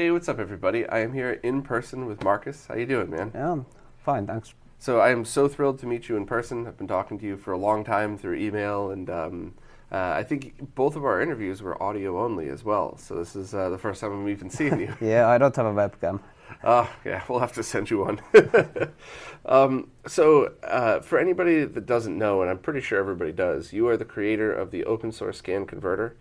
Hey, what's up, everybody? I am here in person with Markus. How you doing, man? Yeah, I'm fine, thanks. So I am so thrilled to meet you in person. I've been talking to you for a long time through email, and um, uh, I think both of our interviews were audio only as well. So this is uh, the first time I'm even seeing you. Yeah, I don't have a webcam. Oh, yeah, we'll have to send you one. um, so, uh, for anybody that doesn't know, and I'm pretty sure everybody does, you are the creator of the open source scan converter,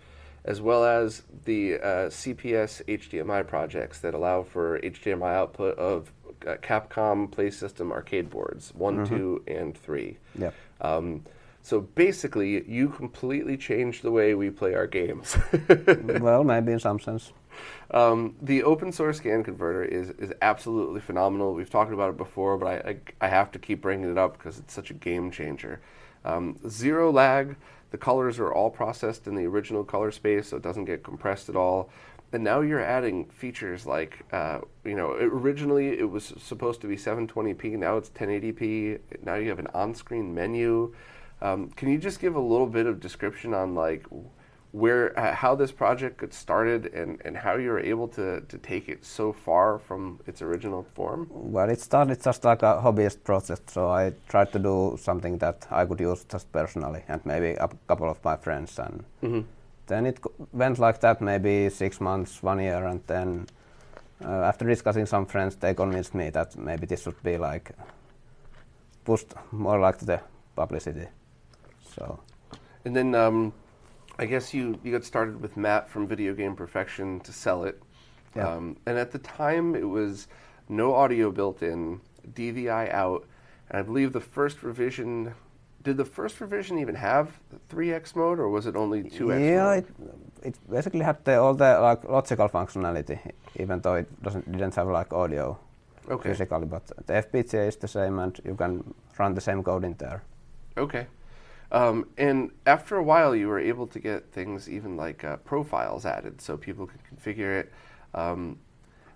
as well as the uh, CPS HDMI projects that allow for HDMI output of uh, Capcom Play System arcade boards 1, 2, and 3. Yep. Um, so basically, you completely changed the way we play our games. well, maybe in some sense. Um, the open source scan converter is, is absolutely phenomenal. We've talked about it before, but I, I, I have to keep bringing it up because it's such a game changer. Um, zero lag, the colors are all processed in the original color space, so it doesn't get compressed at all. And now you're adding features like, uh, you know, it- originally it was supposed to be 720p, now it's 1080p. Now you have an on screen menu. Um, can you just give a little bit of description on like where uh, how this project got started and, and how you were able to, to take it so far from its original form? Well, it started just like a hobbyist project, so I tried to do something that I could use just personally and maybe a couple of my friends. And then it went like that, maybe six months, one year, and then uh, after discussing some friends, they convinced me that maybe this should be like pushed more like the publicity. So And then um, I guess you, you got started with Matt from Video Game Perfection to sell it. Yeah. Um, and at the time, it was no audio built in, DVI out, and I believe the first revision. Did the first revision even have 3x mode, or was it only 2x yeah, mode? it, it basically had the, all the like logical functionality, even though it doesn't didn't have like audio Okay. physically. But the FPGA is the same, and you can run the same code in there. Okay. Um, and after a while, you were able to get things even like uh, profiles added so people could configure it. Um,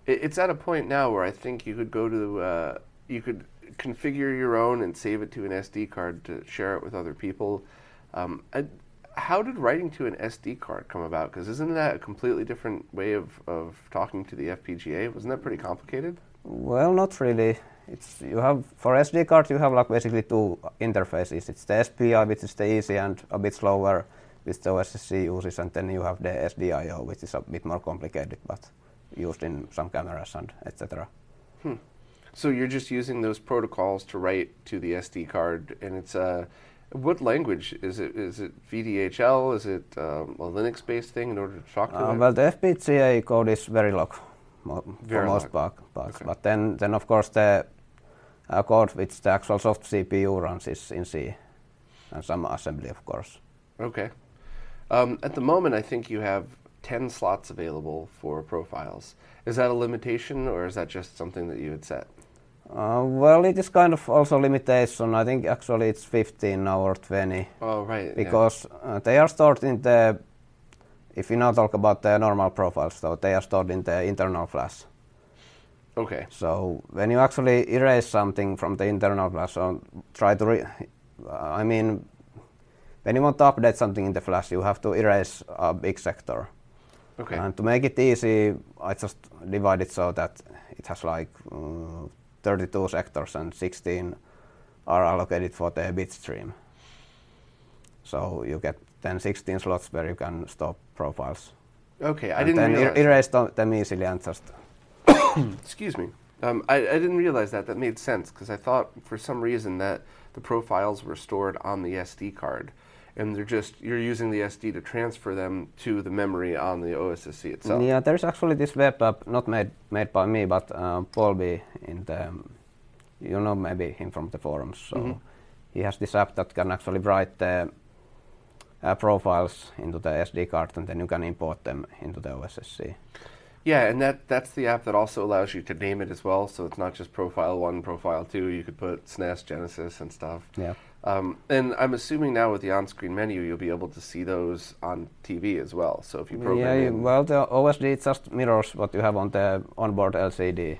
it. It's at a point now where I think you could go to, uh, you could configure your own and save it to an SD card to share it with other people. Um, I, how did writing to an SD card come about? Because isn't that a completely different way of, of talking to the FPGA? Wasn't that pretty complicated? Well, not really. It's you have for SD cards you have like basically two interfaces. It's the SPI, which is the easy and a bit slower, which the OSSC uses, and then you have the SDIO, which is a bit more complicated, but used in some cameras and etc. So you're just using those protocols to write to the SD card, and it's uh, what language is it? Is it VDHL? Is it um, a Linux-based thing in order to talk to Uh, it? well, the FPGA code is Verilog mo- for most part, parts, Okay. but then, then of course the code which the actual soft CPU runs is in C, and some assembly, of course. Okay. Um, at the moment, I think you have ten slots available for profiles. Is that a limitation, or is that just something that you had set? Uh, well, it is kind of also limitation. I think actually it's 15 now or 20 Oh, right. yeah. because uh, they are stored in the. If you now talk about the normal profiles, so they are stored in the internal flash. Okay. So when you actually erase something from the internal flash or try to, re- I mean, when you want to update something in the flash, you have to erase a big sector. Okay. And to make it easy, I just divide it so that it has like uh, 32 sectors and 16 are allocated for the bit stream. So you get then 16 slots where you can store profiles. okay. I and didn't then er- erase them, them easily and just Excuse me. Um, I, I didn't realize that. That made sense because I thought for some reason that the profiles were stored on the SD card, and they're just you're using the SD to transfer them to the memory on the OSSC itself. Yeah, there's actually this web app not made made by me, but uh, Paul B. in the you know maybe him from the forums. So Mm-hmm. he has this app that can actually write the uh, profiles into the SD card, and then you can import them into the OSSC. Yeah, and that that's the app that also allows you to name it as well. So it's not just Profile One, Profile Two. You could put SNES, Genesis, and stuff. Yeah. Um, and I'm assuming now with the on-screen menu, you'll be able to see those on TV as well. So if you program Yeah, in- well, the OSD just mirrors what you have on the onboard LCD.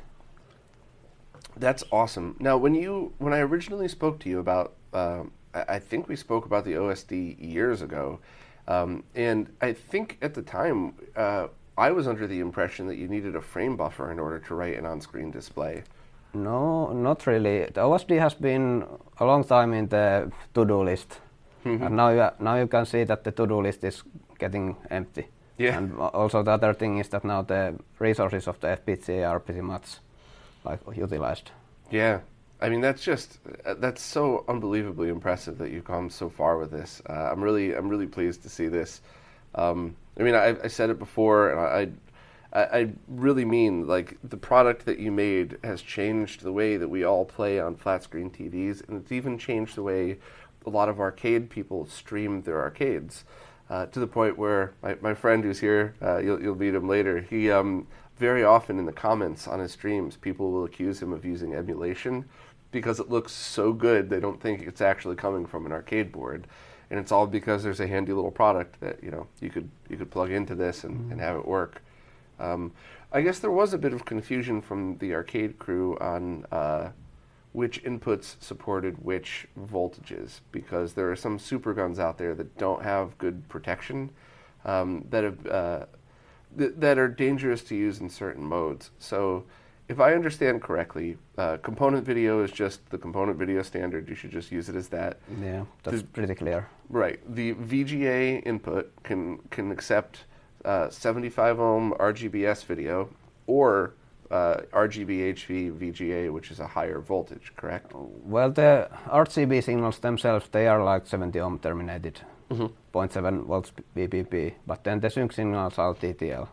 That's awesome. Now, when you when I originally spoke to you about, um, I, I think we spoke about the OSD years ago, um, and I think at the time uh, I was under the impression that you needed a frame buffer in order to write an on-screen display. No, not really. The OSD has been a long time in the to-do list, Mm-hmm. and now you now you can see that the to-do list is getting empty. Yeah. And also the other thing is that now the resources of the FPGA are pretty much like utilized. Yeah, I mean that's just uh, that's so unbelievably impressive that you've come so far with this. Uh, I'm really I'm really pleased to see this. Um, I mean I, I said it before, and I, I I really mean like the product that you made has changed the way that we all play on flat screen TVs, and it's even changed the way a lot of arcade people stream their arcades. Uh, to the point where my, my friend who's here, uh, you'll, you'll meet him later. He um, very often in the comments on his streams, people will accuse him of using emulation because it looks so good they don't think it's actually coming from an arcade board, and it's all because there's a handy little product that you know you could you could plug into this and, and have it work. Um, I guess there was a bit of confusion from the arcade crew on uh, which inputs supported which voltages because there are some super guns out there that don't have good protection um, that have uh, th- that are dangerous to use in certain modes. So, if I understand correctly, uh, component video is just the component video standard. You should just use it as that. Yeah, that's Did- pretty clear. Right. The VGA input can can accept uh, 75 ohm RGBS video or uh, RGB HV VGA, which is a higher voltage. Correct. Well, the RGB signals themselves, they are like 70 ohm terminated, Mm-hmm. 0.7 volts VPP, but then the sync signals are TTL.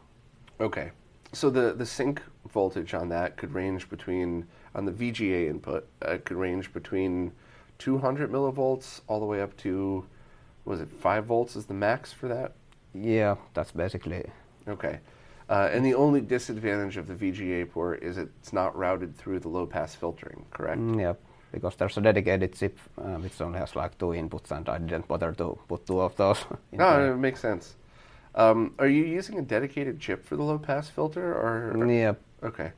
Okay. So the the sync voltage on that could range between on the VGA input uh, could range between 200 millivolts all the way up to was it five volts is the max for that? Yeah, that's basically it. Okay. Uh, and the only disadvantage of the VGA port is it's not routed through the low pass filtering, correct? Mm, yeah, because there's a dedicated chip uh, which only has like two inputs, and I didn't bother to put two of those. No, it makes sense. Um, are you using a dedicated chip for the low pass filter, or Yeah. okay?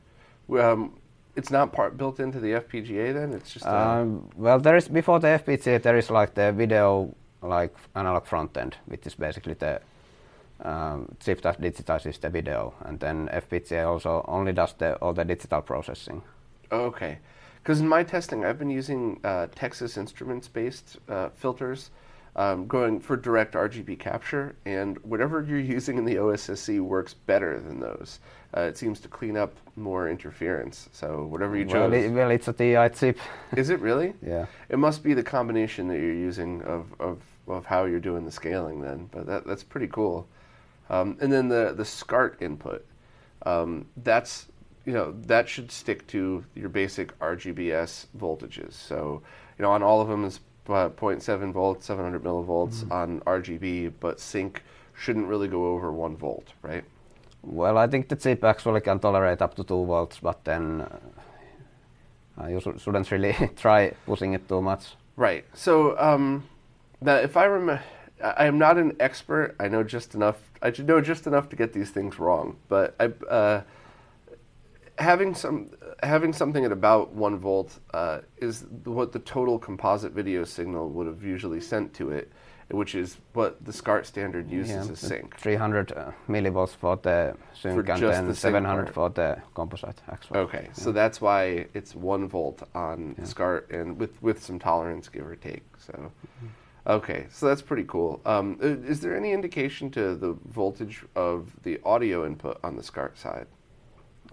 Um, it's not part built into the FPGA then. It's just Um, well, there is before the FPGA there is like the video like analog front end, which is basically the um, chip that digitizes the video, and then FPGA also only does the all the digital processing. Okay. Because in my testing, I've been using uh, Texas Instruments based uh, filters um, going for direct RGB capture, and whatever you're using in the OSSC works better than those. Uh, it seems to clean up more interference. So whatever you Well, chose. it, well, it's a TI chip. Is it really? yeah. It must be the combination that you're using of, of, of how you're doing the scaling then, but that, that's pretty cool. Um, and then the, the SCART input, um, that's, you know, that should stick to your basic RGBS voltages. So, you know, on all of them is 0.7 volts, 700 millivolts on RGB, but sync shouldn't really go over one volt, right? Well, I think the chip actually can tolerate up to two volts, but then uh, you shou- shouldn't really try pushing it too much. Right. So, um, now if I remember, I am not an expert. I know just enough. I know just enough to get these things wrong. But I, uh, having some, having something at about one volt uh, is what the total composite video signal would have usually sent to it, which is what the SCART standard uses as sync. 300 uh, millivolts for the sync For and then the 700 part. for the composite actually. Okay, so that's why it's one volt on SCART, and with with some tolerance, give or take. So, okay, so that's pretty cool. Um, is there any indication to the voltage of the audio input on the SCART side?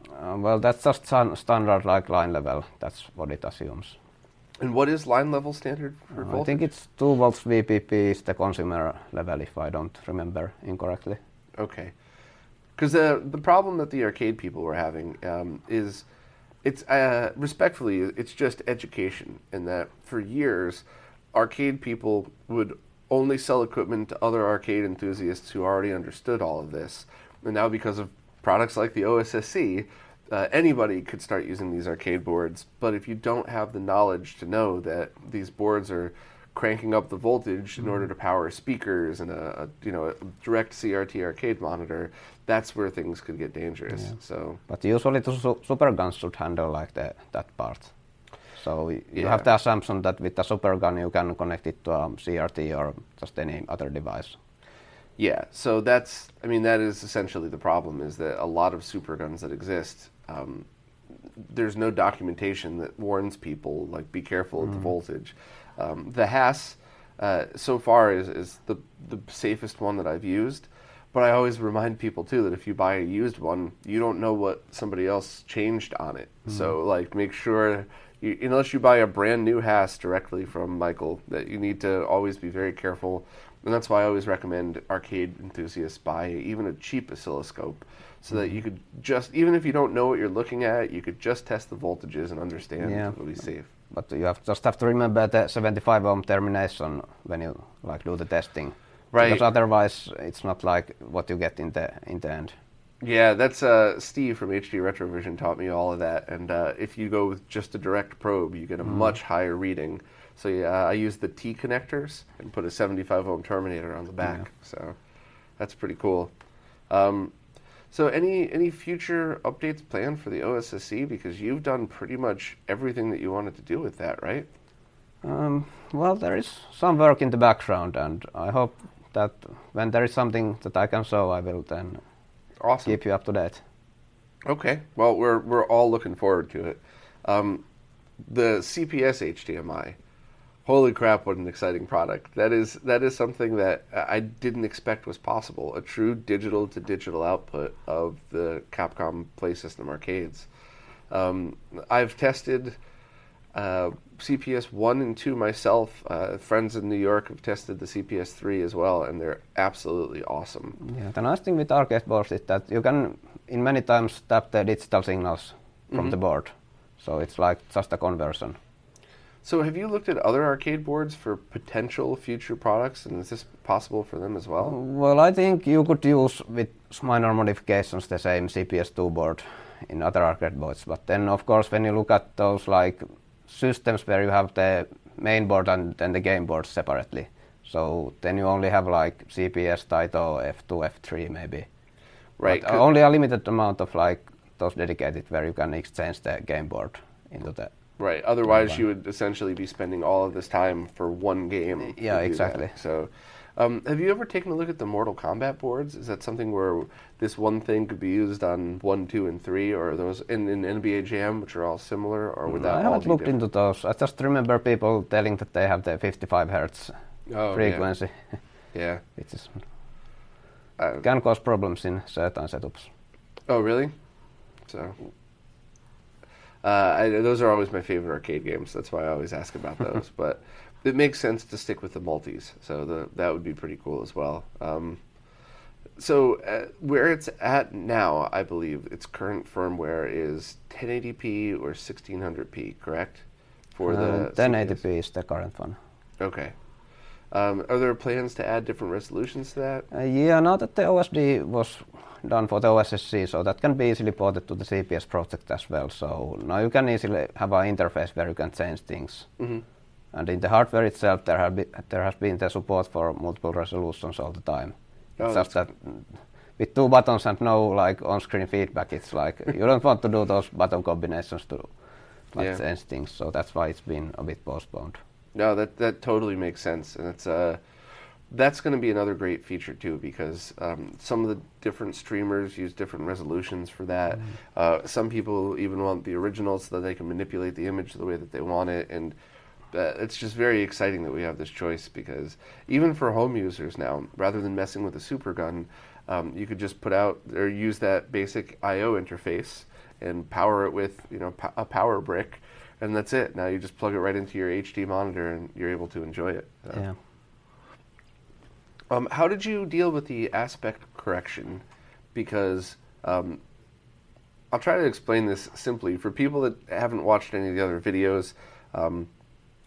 Uh, well, that's just stan- standard like line level. That's what it assumes. And what is line level standard for Uh, I think it's 2 volts VPP is the consumer level, if I don't remember incorrectly. Okay. Because the the problem that the arcade people were having um, is, it's uh, respectfully, it's just education in that for years, arcade people would only sell equipment to other arcade enthusiasts who already understood all of this, and now because of products like the OSSC, uh, anybody could start using these arcade boards. But if you don't have the knowledge to know that these boards are cranking up the voltage in order to power speakers and a, a you know a direct CRT arcade monitor, that's where things could get dangerous. So But usually the su- super guns should handle like the, that part. So you Yeah. have the assumption that with the super gun you can connect it to a CRT or just any other device. Yeah, so that's I mean that is essentially the problem is that a lot of super guns that exist. Um, there's no documentation that warns people like be careful of the voltage. Um, the Hass uh, so far is, is the the safest one that I've used, but I always remind people too that if you buy a used one, you don't know what somebody else changed on it. So like make sure. You, unless you buy a brand new Hass directly from Michael, that you need to always be very careful, and that's why I always recommend arcade enthusiasts buy even a cheap oscilloscope, so that you could just even if you don't know what you're looking at, you could just test the voltages and understand Yeah. it'll be safe. But you have just have to remember the 75 ohm termination when you like do the testing. Right. Because otherwise it's not like what you get in the in the end. Yeah, that's uh, Steve from HD Retrovision taught me all of that. And uh, if you go with just a direct probe, you get a much higher reading. So yeah, I use the T connectors and put a 75 ohm terminator on the back. So that's pretty cool. Um, so any any future updates planned for the OSSC? Because you've done pretty much everything that you wanted to do with that, right? Um, well, there is some work in the background, and I hope that when there is something that I can show, I will then Awesome. keep you up to date. Okay. Well, we're we're all looking forward to it. Um, the CPS HDMI. Holy crap! What an exciting product. That is that is something that I didn't expect was possible. A true digital to digital output of the Capcom Play System arcades. Um, I've tested uh, CPS one and two myself. Uh, friends in New York have tested the CPS three as well, and they're absolutely awesome. Yeah, the nice thing with arcade boards is that you can, in many times, tap the digital signals from the board. So it's like just a conversion. So, have you looked at other arcade boards for potential future products, and is this possible for them as well? Well, I think you could use with minor modifications the same CPS2 board in other arcade boards. But then, of course, when you look at those like systems where you have the main board and then the game board separately, so then you only have like CPS, Taito, F2, F3 maybe. Right. But only a limited amount of like those dedicated where you can exchange the game board into the Right. Otherwise, you would essentially be spending all of this time for one game. Yeah, do that. exactly. So, um, have you ever taken a look at the Mortal Kombat boards? Is that something where this one thing could be used on one, two, and three, or those in, in NBA Jam, which are all similar, or would that I haven't looked different? into those. I just remember people telling that they have the 55 hertz Oh, frequency, Yeah. which is Uh, can cause problems in certain setups. Oh, really? So, uh, I, those are always my favorite arcade games. That's why I always ask about those. but it makes sense to stick with the multis, so the, that would be pretty cool as well. Um, so, uh, where it's at now, I believe its current firmware is 1080p or 1600p, correct? For the Uh, 1080p CPS? is the current one. Okay. Um, are there plans to add different resolutions to that? Uh, yeah, now that the OSD was done for the OSSC, so that can be easily ported to the CPS project as well. So now you can easily have an interface where you can change things. Mhm. And in the hardware itself, there, have be, there has been the support for multiple resolutions all the time. Oh, it's just that with two buttons and no like on-screen feedback, it's like you don't want to do those button combinations to like Yeah. change things. So that's why it's been a bit postponed. No, that that totally makes sense, and it's uh, that's going to be another great feature too because um, some of the different streamers use different resolutions for that. Uh, some people even want the original so that they can manipulate the image the way that they want it, and uh, it's just very exciting that we have this choice because even for home users now, rather than messing with a super gun, um, you could just put out or use that basic I/O interface and power it with you know a power brick and that's it. Now you just plug it right into your HD monitor, and you're able to enjoy it. Yeah. Um, how did you deal with the aspect correction? Because um, I'll try to explain this simply for people that haven't watched any of the other videos. Um,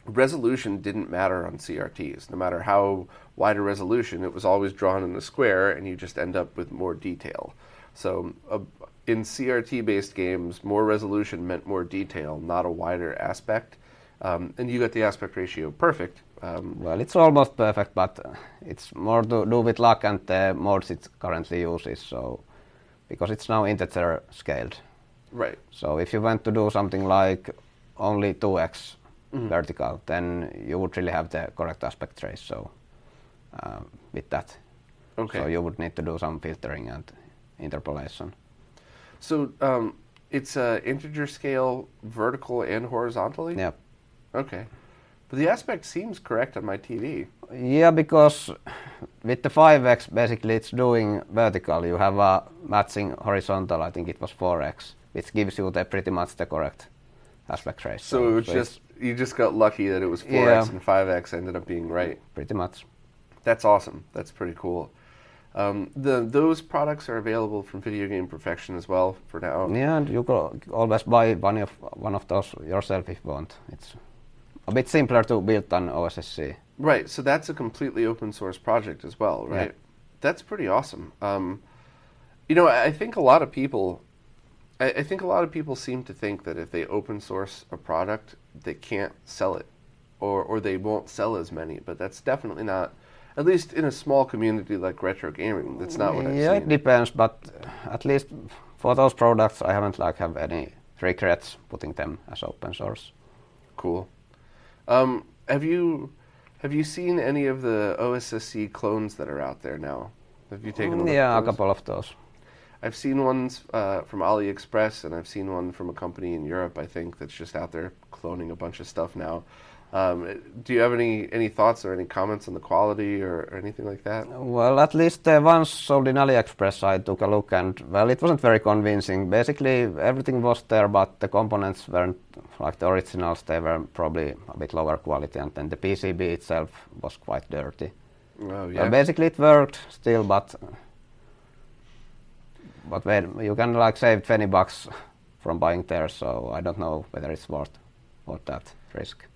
resolution didn't matter on CRTs. No matter how wide a resolution, it was always drawn in a square, and you just end up with more detail. So, uh, in CRT-based games, more resolution meant more detail, not a wider aspect. Um, and you got the aspect ratio perfect. Um, Well, it's almost perfect, but uh, it's more to do with luck and the modes it currently uses. So, because it's now integer scaled. right. So if you want to do something like only 2x vertical, then you would really have the correct aspect ratio uh, with that. Okay. So you would need to do some filtering and interpolation. So um, it's uh, integer scale, vertical and horizontally. Yeah. Okay. But the aspect seems correct on my TV. Yeah, because with the 5x, basically it's doing vertical. You have a matching horizontal, I think it was 4x, which gives you the pretty much the correct aspect ratio. So it was it's just you just got lucky that it was 4x Yeah. and 5x ended up being right. pretty much. That's awesome. That's pretty cool. Um, the those products are available from Video Game Perfection as well for now. Yeah, and you can always buy one of one of those yourself if you want. It's a bit simpler to build than OSSC. Right. So that's a completely open source project as well, right? Yeah. That's pretty awesome. Um, you know, I think a lot of people, I, I think a lot of people seem to think that if they open source a product, they can't sell it, or or they won't sell as many. But that's definitely not. At least in a small community like retro gaming, that's not what I've yeah, seen. it depends, but at least for those products, I haven't like have any regrets putting them as open source. Cool. Um, have you have you seen any of the OSSC clones that are out there now? Have you taken a look Mm, yeah, at a couple of those. I've seen ones uh, from AliExpress, and I've seen one from a company in Europe. I think that's just out there cloning a bunch of stuff now. Um, do you have any any thoughts or any comments on the quality or, or anything like that? Well, at least the ones sold in AliExpress, I took a look and, well, it wasn't very convincing. Basically, everything was there, but the components weren't like the originals. They were probably a bit lower quality, and then the PCB itself was quite dirty. Oh yeah. Well, basically, it worked still, but but when you can like save 20 bucks from buying there, so I don't know whether it's worth worth that risk.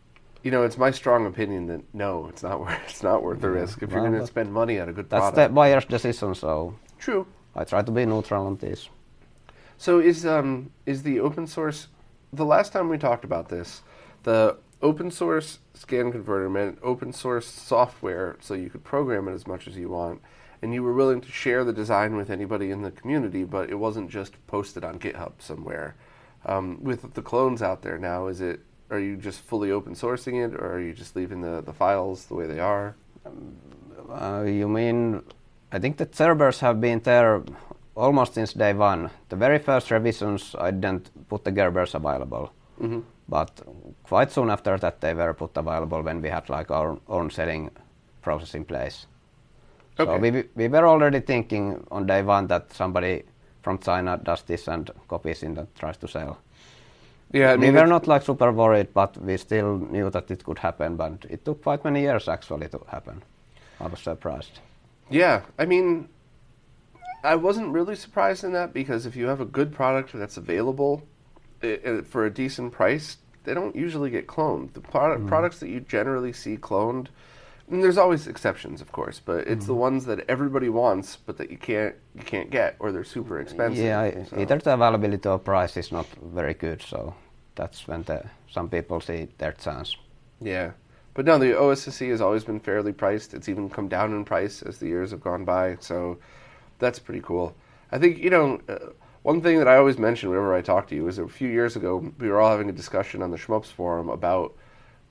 You know, it's my strong opinion that no, it's not worth it's not worth the risk. If you're going to spend money on a good That's product, the buyer's decision, so true. I try to be neutral on this. So is um is the open source the last time we talked about this, the open source scan converter meant open source software so you could program it as much as you want and you were willing to share the design with anybody in the community, but it wasn't just posted on GitHub somewhere. Um, with the clones out there now, is it are you just fully open sourcing it or are you just leaving the, the files the way they are? Uh, you mean, I think the servers have been there almost since day one. The very first revisions, I didn't put the Gerbers available. Mm-hmm. But quite soon after that, they were put available when we had like our own setting process in place. Okay. So we, we were already thinking on day one that somebody from China does this and copies it and tries to sell. Yeah, I we were not like super worried, but we still knew that it could happen. But it took quite many years actually to happen. I was surprised. Yeah, I mean, I wasn't really surprised in that because if you have a good product that's available i i for a decent price, they don't usually get cloned. The product, mm. products that you generally see cloned, and there's always exceptions, of course, but it's the ones that everybody wants, but that you can't you can't get, or they're super expensive. Yeah, so- either the availability or price is not very good, so that's when the, some people see their chance. Yeah. But no, the OSSC has always been fairly priced. It's even come down in price as the years have gone by. So that's pretty cool. I think, you know, uh, one thing that I always mention whenever I talk to you is a few years ago, we were all having a discussion on the Shmups forum about,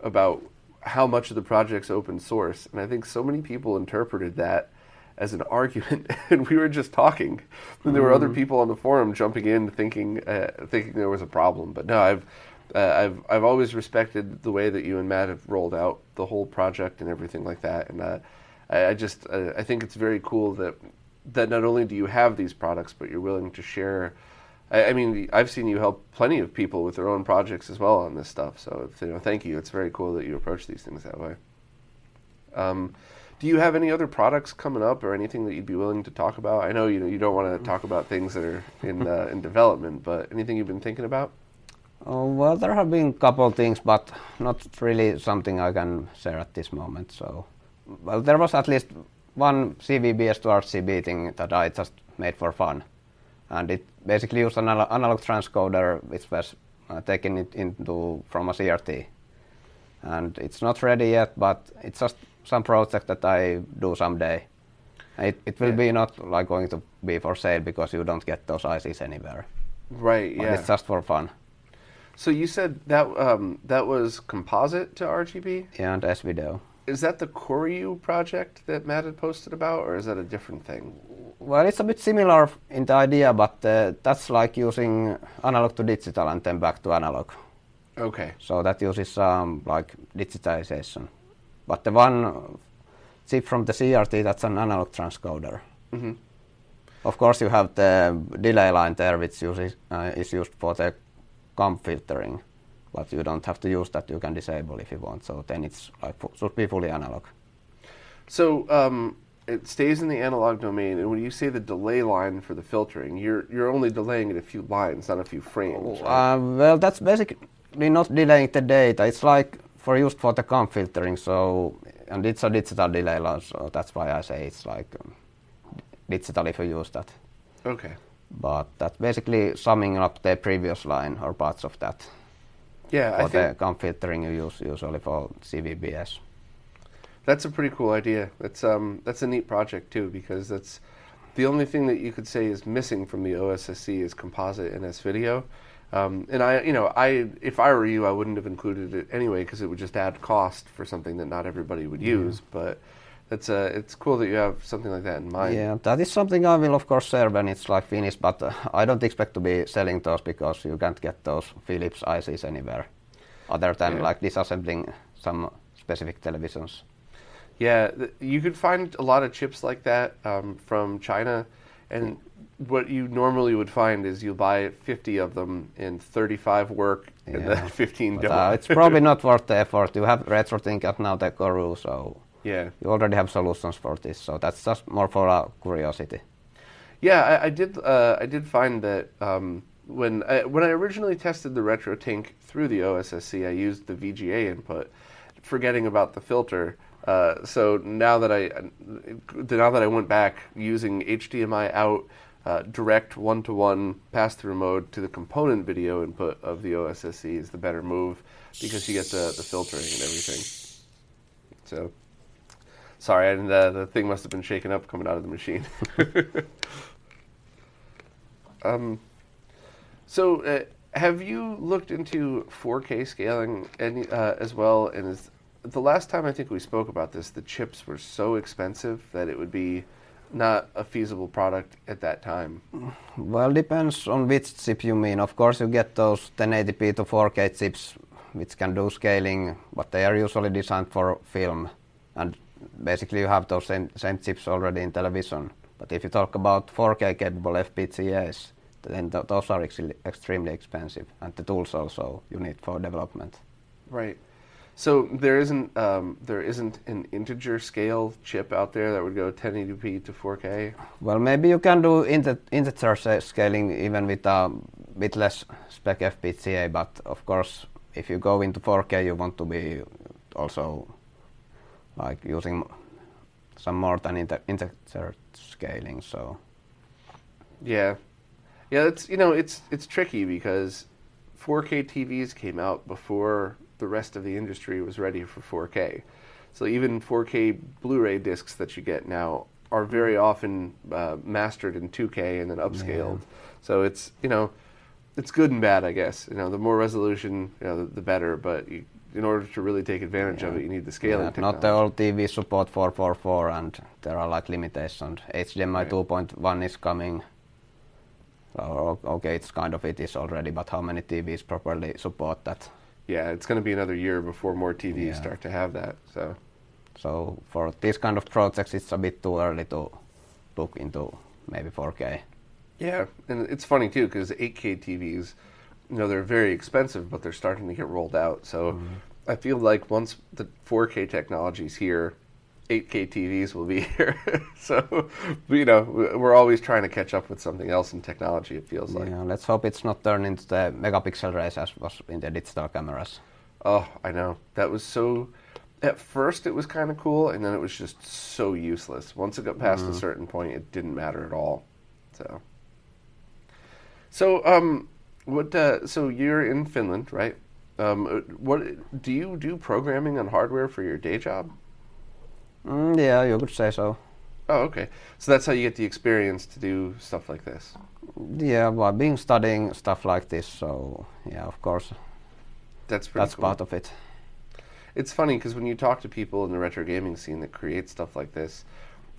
about how much of the project's open source. And I think so many people interpreted that as an argument, and we were just talking. And there were other people on the forum jumping in, thinking uh, thinking there was a problem. But no, I've uh, I've I've always respected the way that you and Matt have rolled out the whole project and everything like that. And uh, I, I just uh, I think it's very cool that that not only do you have these products, but you're willing to share I, I mean, I've seen you help plenty of people with their own projects as well on this stuff. So, you know, thank you. It's very cool that you approach these things that way. Um, do you have any other products coming up or anything that you'd be willing to talk about? I know you know you don't want to talk about things that are in uh, in development, but anything you've been thinking about? Oh, well, there have been a couple things, but not really something I can share at this moment. So, well, there was at least one CVBS to RGB thing that I just made for fun, and it basically used an analog transcoder which was uh, taken it into from a CRT, and it's not ready yet, but it's just some project that I do someday. It, it will yeah. be not like going to be for sale because you don't get those ICs anywhere. Right. But yeah. It's just for fun. So you said that um, that was composite to RGB. Yeah, and S video. Is that the Koryuu project that Matt had posted about, or is that a different thing? Well, it's a bit similar in the idea, but uh, that's like using analog to digital and then back to analog. Okay. So that uses um, like digitization. But the one chip from the CRT, that's an analog transcoder. Mm-hmm. Of course, you have the delay line there, which uses, uh, is used for the comb filtering, but you don't have to use that. You can disable if you want. So then it's like should be fully analog. So um, it stays in the analog domain, and when you say the delay line for the filtering, you're you're only delaying it a few lines, not a few frames. Right? Uh, well, that's basically not delaying the data. It's like for used for the comb filtering. So and it's a digital delay line, so that's why I say it's like um, digital if you use that. Okay. But that's basically summing up the previous line or parts of that. Yeah, for I the comb filtering you use usually for CVBS. That's a pretty cool idea. That's um that's a neat project too because that's the only thing that you could say is missing from the OSSC is composite and S video. Um, and I, you know, I if I were you, I wouldn't have included it anyway because it would just add cost for something that not everybody would use. But it's uh, it's cool that you have something like that in mind. Yeah, that is something I will of course share when it's like finished. But uh, I don't expect to be selling those because you can't get those Philips ICs anywhere, other than yeah. like disassembling some specific televisions. Yeah, th- you could find a lot of chips like that um, from China, and what you normally would find is you buy 50 of them and 35 work and yeah. then 15 don't. Uh, it's probably not worth the effort. You have RetroTink at now the so yeah, you already have solutions for this. So that's just more for a curiosity. Yeah, I, I did. Uh, I did find that um, when I, when I originally tested the RetroTink through the OSSC, I used the VGA input, forgetting about the filter. Uh, so now that I now that I went back using HDMI out uh, direct one-to-one pass-through mode to the component video input of the OSSC is the better move because you get the, the filtering and everything. So, sorry, and uh, the thing must have been shaken up coming out of the machine. um, so, uh, have you looked into 4K scaling any, uh, as well? And is the last time I think we spoke about this, the chips were so expensive that it would be not a feasible product at that time? Well, depends on which chip you mean. Of course, you get those 1080p to 4K chips which can do scaling, but they are usually designed for film. And basically, you have those same, same chips already in television. But if you talk about 4K capable FPGAs, then th- those are ex- extremely expensive, and the tools also you need for development. Right. So there isn't um, there isn't an integer scale chip out there that would go 1080p to 4K. Well, maybe you can do inter- integer scaling even with a bit less spec FPGA, but of course, if you go into 4K, you want to be also like using some more than inter- integer scaling. So yeah, yeah, it's you know it's it's tricky because 4K TVs came out before the rest of the industry was ready for 4K. So even 4K Blu-ray discs that you get now are very often uh, mastered in 2K and then upscaled. Yeah. So it's you know, it's good and bad, I guess. You know, the more resolution, you know, the, the better. But you, in order to really take advantage yeah. of it, you need the scaling. Yeah, not the old TV support 444, and there are like limitations. HDMI right. 2.1 is coming. So, okay, it's kind of it is already, but how many TVs properly support that? Yeah, it's going to be another year before more TVs yeah. start to have that. So, so for these kind of projects, it's a bit too early to look into maybe 4K. Yeah, and it's funny too because 8K TVs, you know, they're very expensive, but they're starting to get rolled out. So mm-hmm. I feel like once the 4K technology is here, 8K TVs will be here. so, you know, we're always trying to catch up with something else in technology. It feels like. Yeah, let's hope it's not turned into the megapixel race as was in the digital cameras. Oh, I know. That was so. At first, it was kind of cool, and then it was just so useless. Once it got past a certain point, it didn't matter at all. So. So, um, what? Uh, so you're in Finland, right? Um, uh, what do you do programming on hardware for your day job? Mm, yeah, you could say so. Oh, okay. So that's how you get the experience to do stuff like this. Yeah, well, I've been studying stuff like this, so yeah, of course, That's pretty that's cool. part of it. It's funny because when you talk to people in the retro gaming scene that create stuff like this,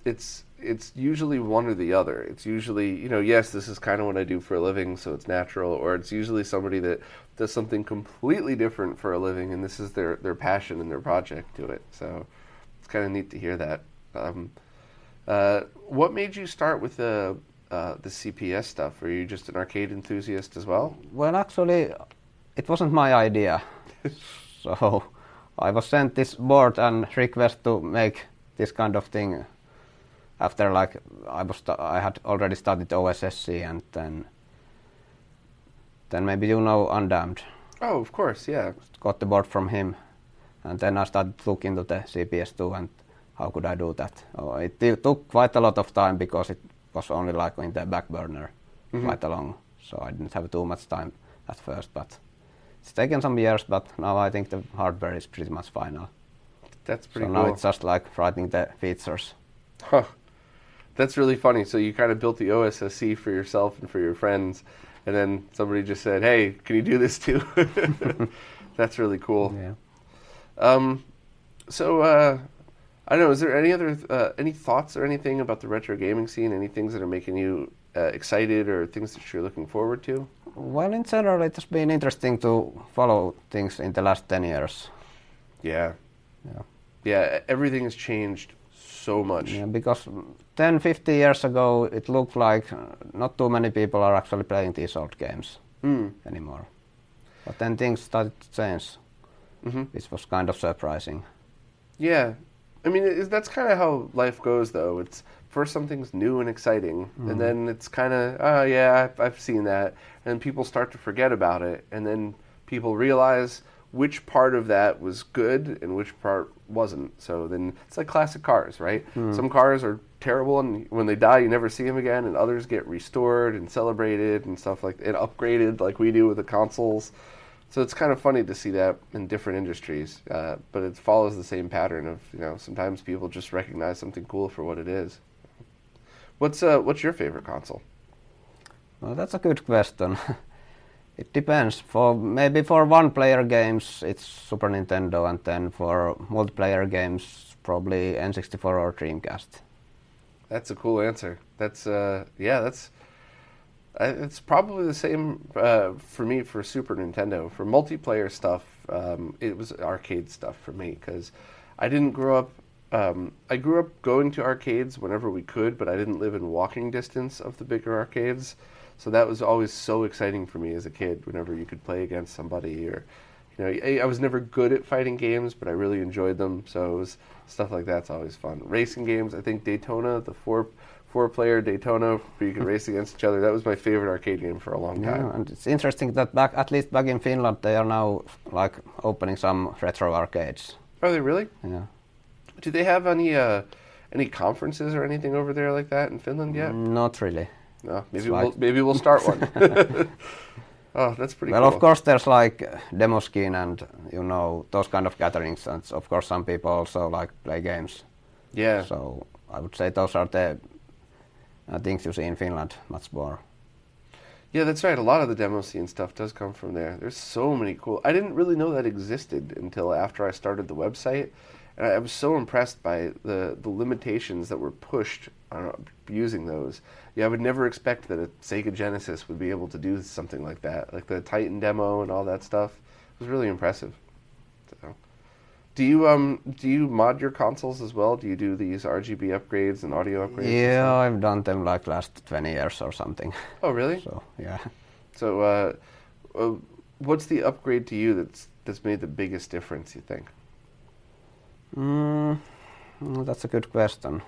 it's it's usually one or the other. It's usually you know yes this is kind of what I do for a living, so it's natural, or it's usually somebody that does something completely different for a living, and this is their their passion and their project to it. So kind of neat to hear that. Um, uh, what made you start with the uh, the CPS stuff? Were you just an arcade enthusiast as well? Well, actually, it wasn't my idea. so I was sent this board and request to make this kind of thing. After like I was, I had already studied OSSC, and then, then maybe you know UnDamned. Oh, of course, yeah. Got the board from him, and then I started to look into the CPS2 and how could I do that. Oh, it took quite a lot of time because it was only like in the back burner mm-hmm. quite a long, so I didn't have too much time at first. But it's taken some years, but now I think the hardware is pretty much final. That's pretty so cool. now it's just like writing the features. Huh. That's really funny. So you kind of built the OSSC for yourself and for your friends, and then somebody just said, "Hey, can you do this too?" That's really cool. Yeah. Um, so uh, I don't know. Is there any other uh, any thoughts or anything about the retro gaming scene? Any things that are making you uh, excited or things that you're looking forward to? Well, in general, it has been interesting to follow things in the last 10 years. Yeah, Yeah. yeah. Everything has changed so much. Yeah, because 10, 50 years ago, it looked like not too many people are actually playing these old games Mm. anymore. But then things started to change, hmm which was kind of surprising. Yeah, I mean it, that's kind of how life goes, though. It's first something's new and exciting, and then it's kind of oh yeah, I've, I've seen that, and people start to forget about it, and then people realize which part of that was good and which part wasn't. So then it's like classic cars, right? Some cars are terrible, and when they die, you never see them again, and others get restored and celebrated and stuff like and upgraded, like we do with the consoles. So it's kind of funny to see that in different industries, uh, but it follows the same pattern of you know sometimes people just recognize something cool for what it is. What's uh, what's your favorite console? Well, that's a good question. it depends. For maybe for one-player games, it's Super Nintendo, and then for multiplayer games, probably N64 or Dreamcast. That's a cool answer. That's uh, yeah, that's it's probably the same uh, for me for Super Nintendo. For multiplayer stuff, um, it was arcade stuff for me because I didn't grow up. Um, I grew up going to arcades whenever we could, but I didn't live in walking distance of the bigger arcades. So that was always so exciting for me as a kid. Whenever you could play against somebody, or you know, I, I was never good at fighting games, but I really enjoyed them. So it was stuff like that's always fun. Racing games, I think Daytona, the four four player Daytona, where you could race against each other. That was my favorite arcade game for a long time. Yeah, and it's interesting that back, at least back in Finland, they are now like opening some retro arcades. Are they really? Yeah. Do they have any uh, any conferences or anything over there like that in Finland yet? Not really. No, maybe It's we'll maybe we'll start one. oh, that's pretty well, cool. of course, there's like demo scene and you know those kind of gatherings, and of course, some people also like play games. Yeah. So I would say those are the uh, things you see in Finland much more. Yeah, that's right. A lot of the demo scene stuff does come from there. There's so many cool. I didn't really know that existed until after I started the website, and I, was so impressed by the the limitations that were pushed on using those. Yeah, I would never expect that a Sega Genesis would be able to do something like that, like the Titan demo and all that stuff. It was really impressive. So, Do you um do you mod your consoles as well? Do you do these RGB upgrades and audio upgrades? Yeah. I've done them like last 20 years or something. Oh, really? So yeah. So, uh, uh, what's the upgrade to you that's that's made the biggest difference? You think? Mm, mm, that's a good question.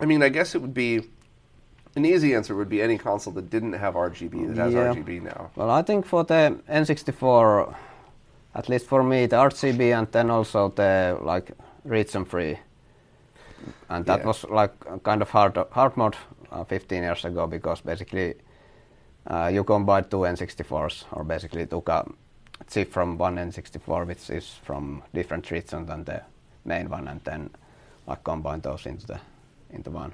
I mean, I guess it would be an easy answer would be any console that didn't have RGB that has Yeah. RGB now. Well, I think for the N64, at least for me, the RGB and then also the like region free, and that Yeah. was like kind of hard hard mode uh, 15 years ago because basically uh, you combine two N64s or basically took a chip from one N64 which is from different regions than the main one and then like combine those into the into one.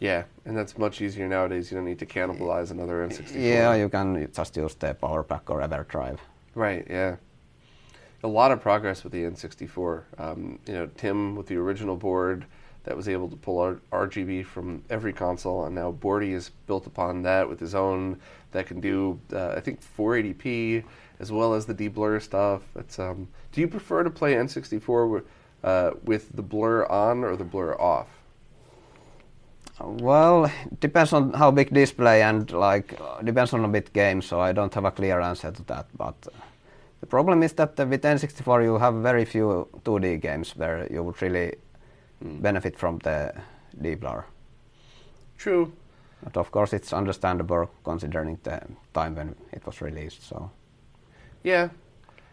Yeah, and that's much easier nowadays. You don't need to cannibalize another N64. Yeah, you can just use the power pack or EverDrive. Right. Yeah. A lot of progress with the N64. Um, you know, Tim with the original board that was able to pull R- RGB from every console, and now Borti has built upon that with his own that can do, uh, I think, 480p as well as the deblur stuff. It's. Um, do you prefer to play N64 with, uh, with the blur on or the blur off? Well, depends on how big display and like uh, depends on a bit game, so I don't have a clear answer to that. But uh, the problem is that with N64 you have very few 2D games where you would really hmm. benefit from the deblur. True. But of course, it's understandable considering the time when it was released. So Yeah.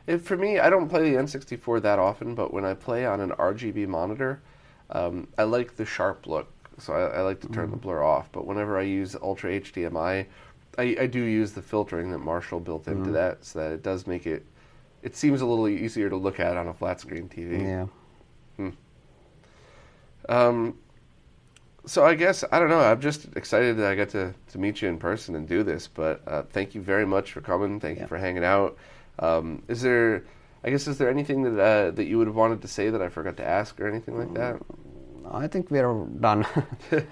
It, for me, I don't play the N64 that often, but when I play on an RGB monitor, um, I like the sharp look. So I, I like to turn the mm-hmm. blur off. But whenever I use Ultra HDMI, I, I do use the filtering that Marshall built into mm-hmm. that, so that it does make it. It seems a little easier to look at on a flat screen TV. yeah, Hmm. Um, so I guess I don't know. I'm just excited that I got to, to meet you in person and do this. But uh, thank you very much for coming. Thank you for hanging out. Um, is there? I guess is there anything that uh, that you would have wanted to say that I forgot to ask or anything like that? I think we're done.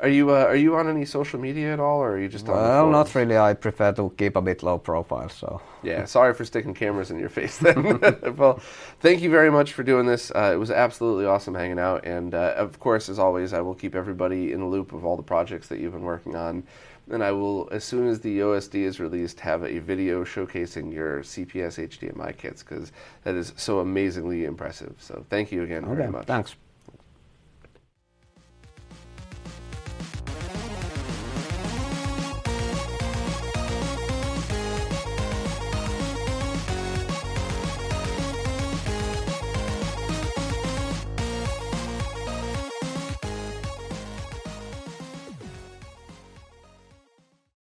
Are you uh, are you on any social media at all, or are you just on? the well, not really. I prefer to keep a bit low profile. So Yeah, sorry for sticking cameras in your face then. well, thank you very much for doing this. Uh, it was absolutely awesome hanging out. And uh, of course, as always, I will keep everybody in the loop of all the projects that you've been working on. And I will, as soon as the OSD is released, have a video showcasing your CPS HDMI kits because that is so amazingly impressive. So thank you again very much. thanks.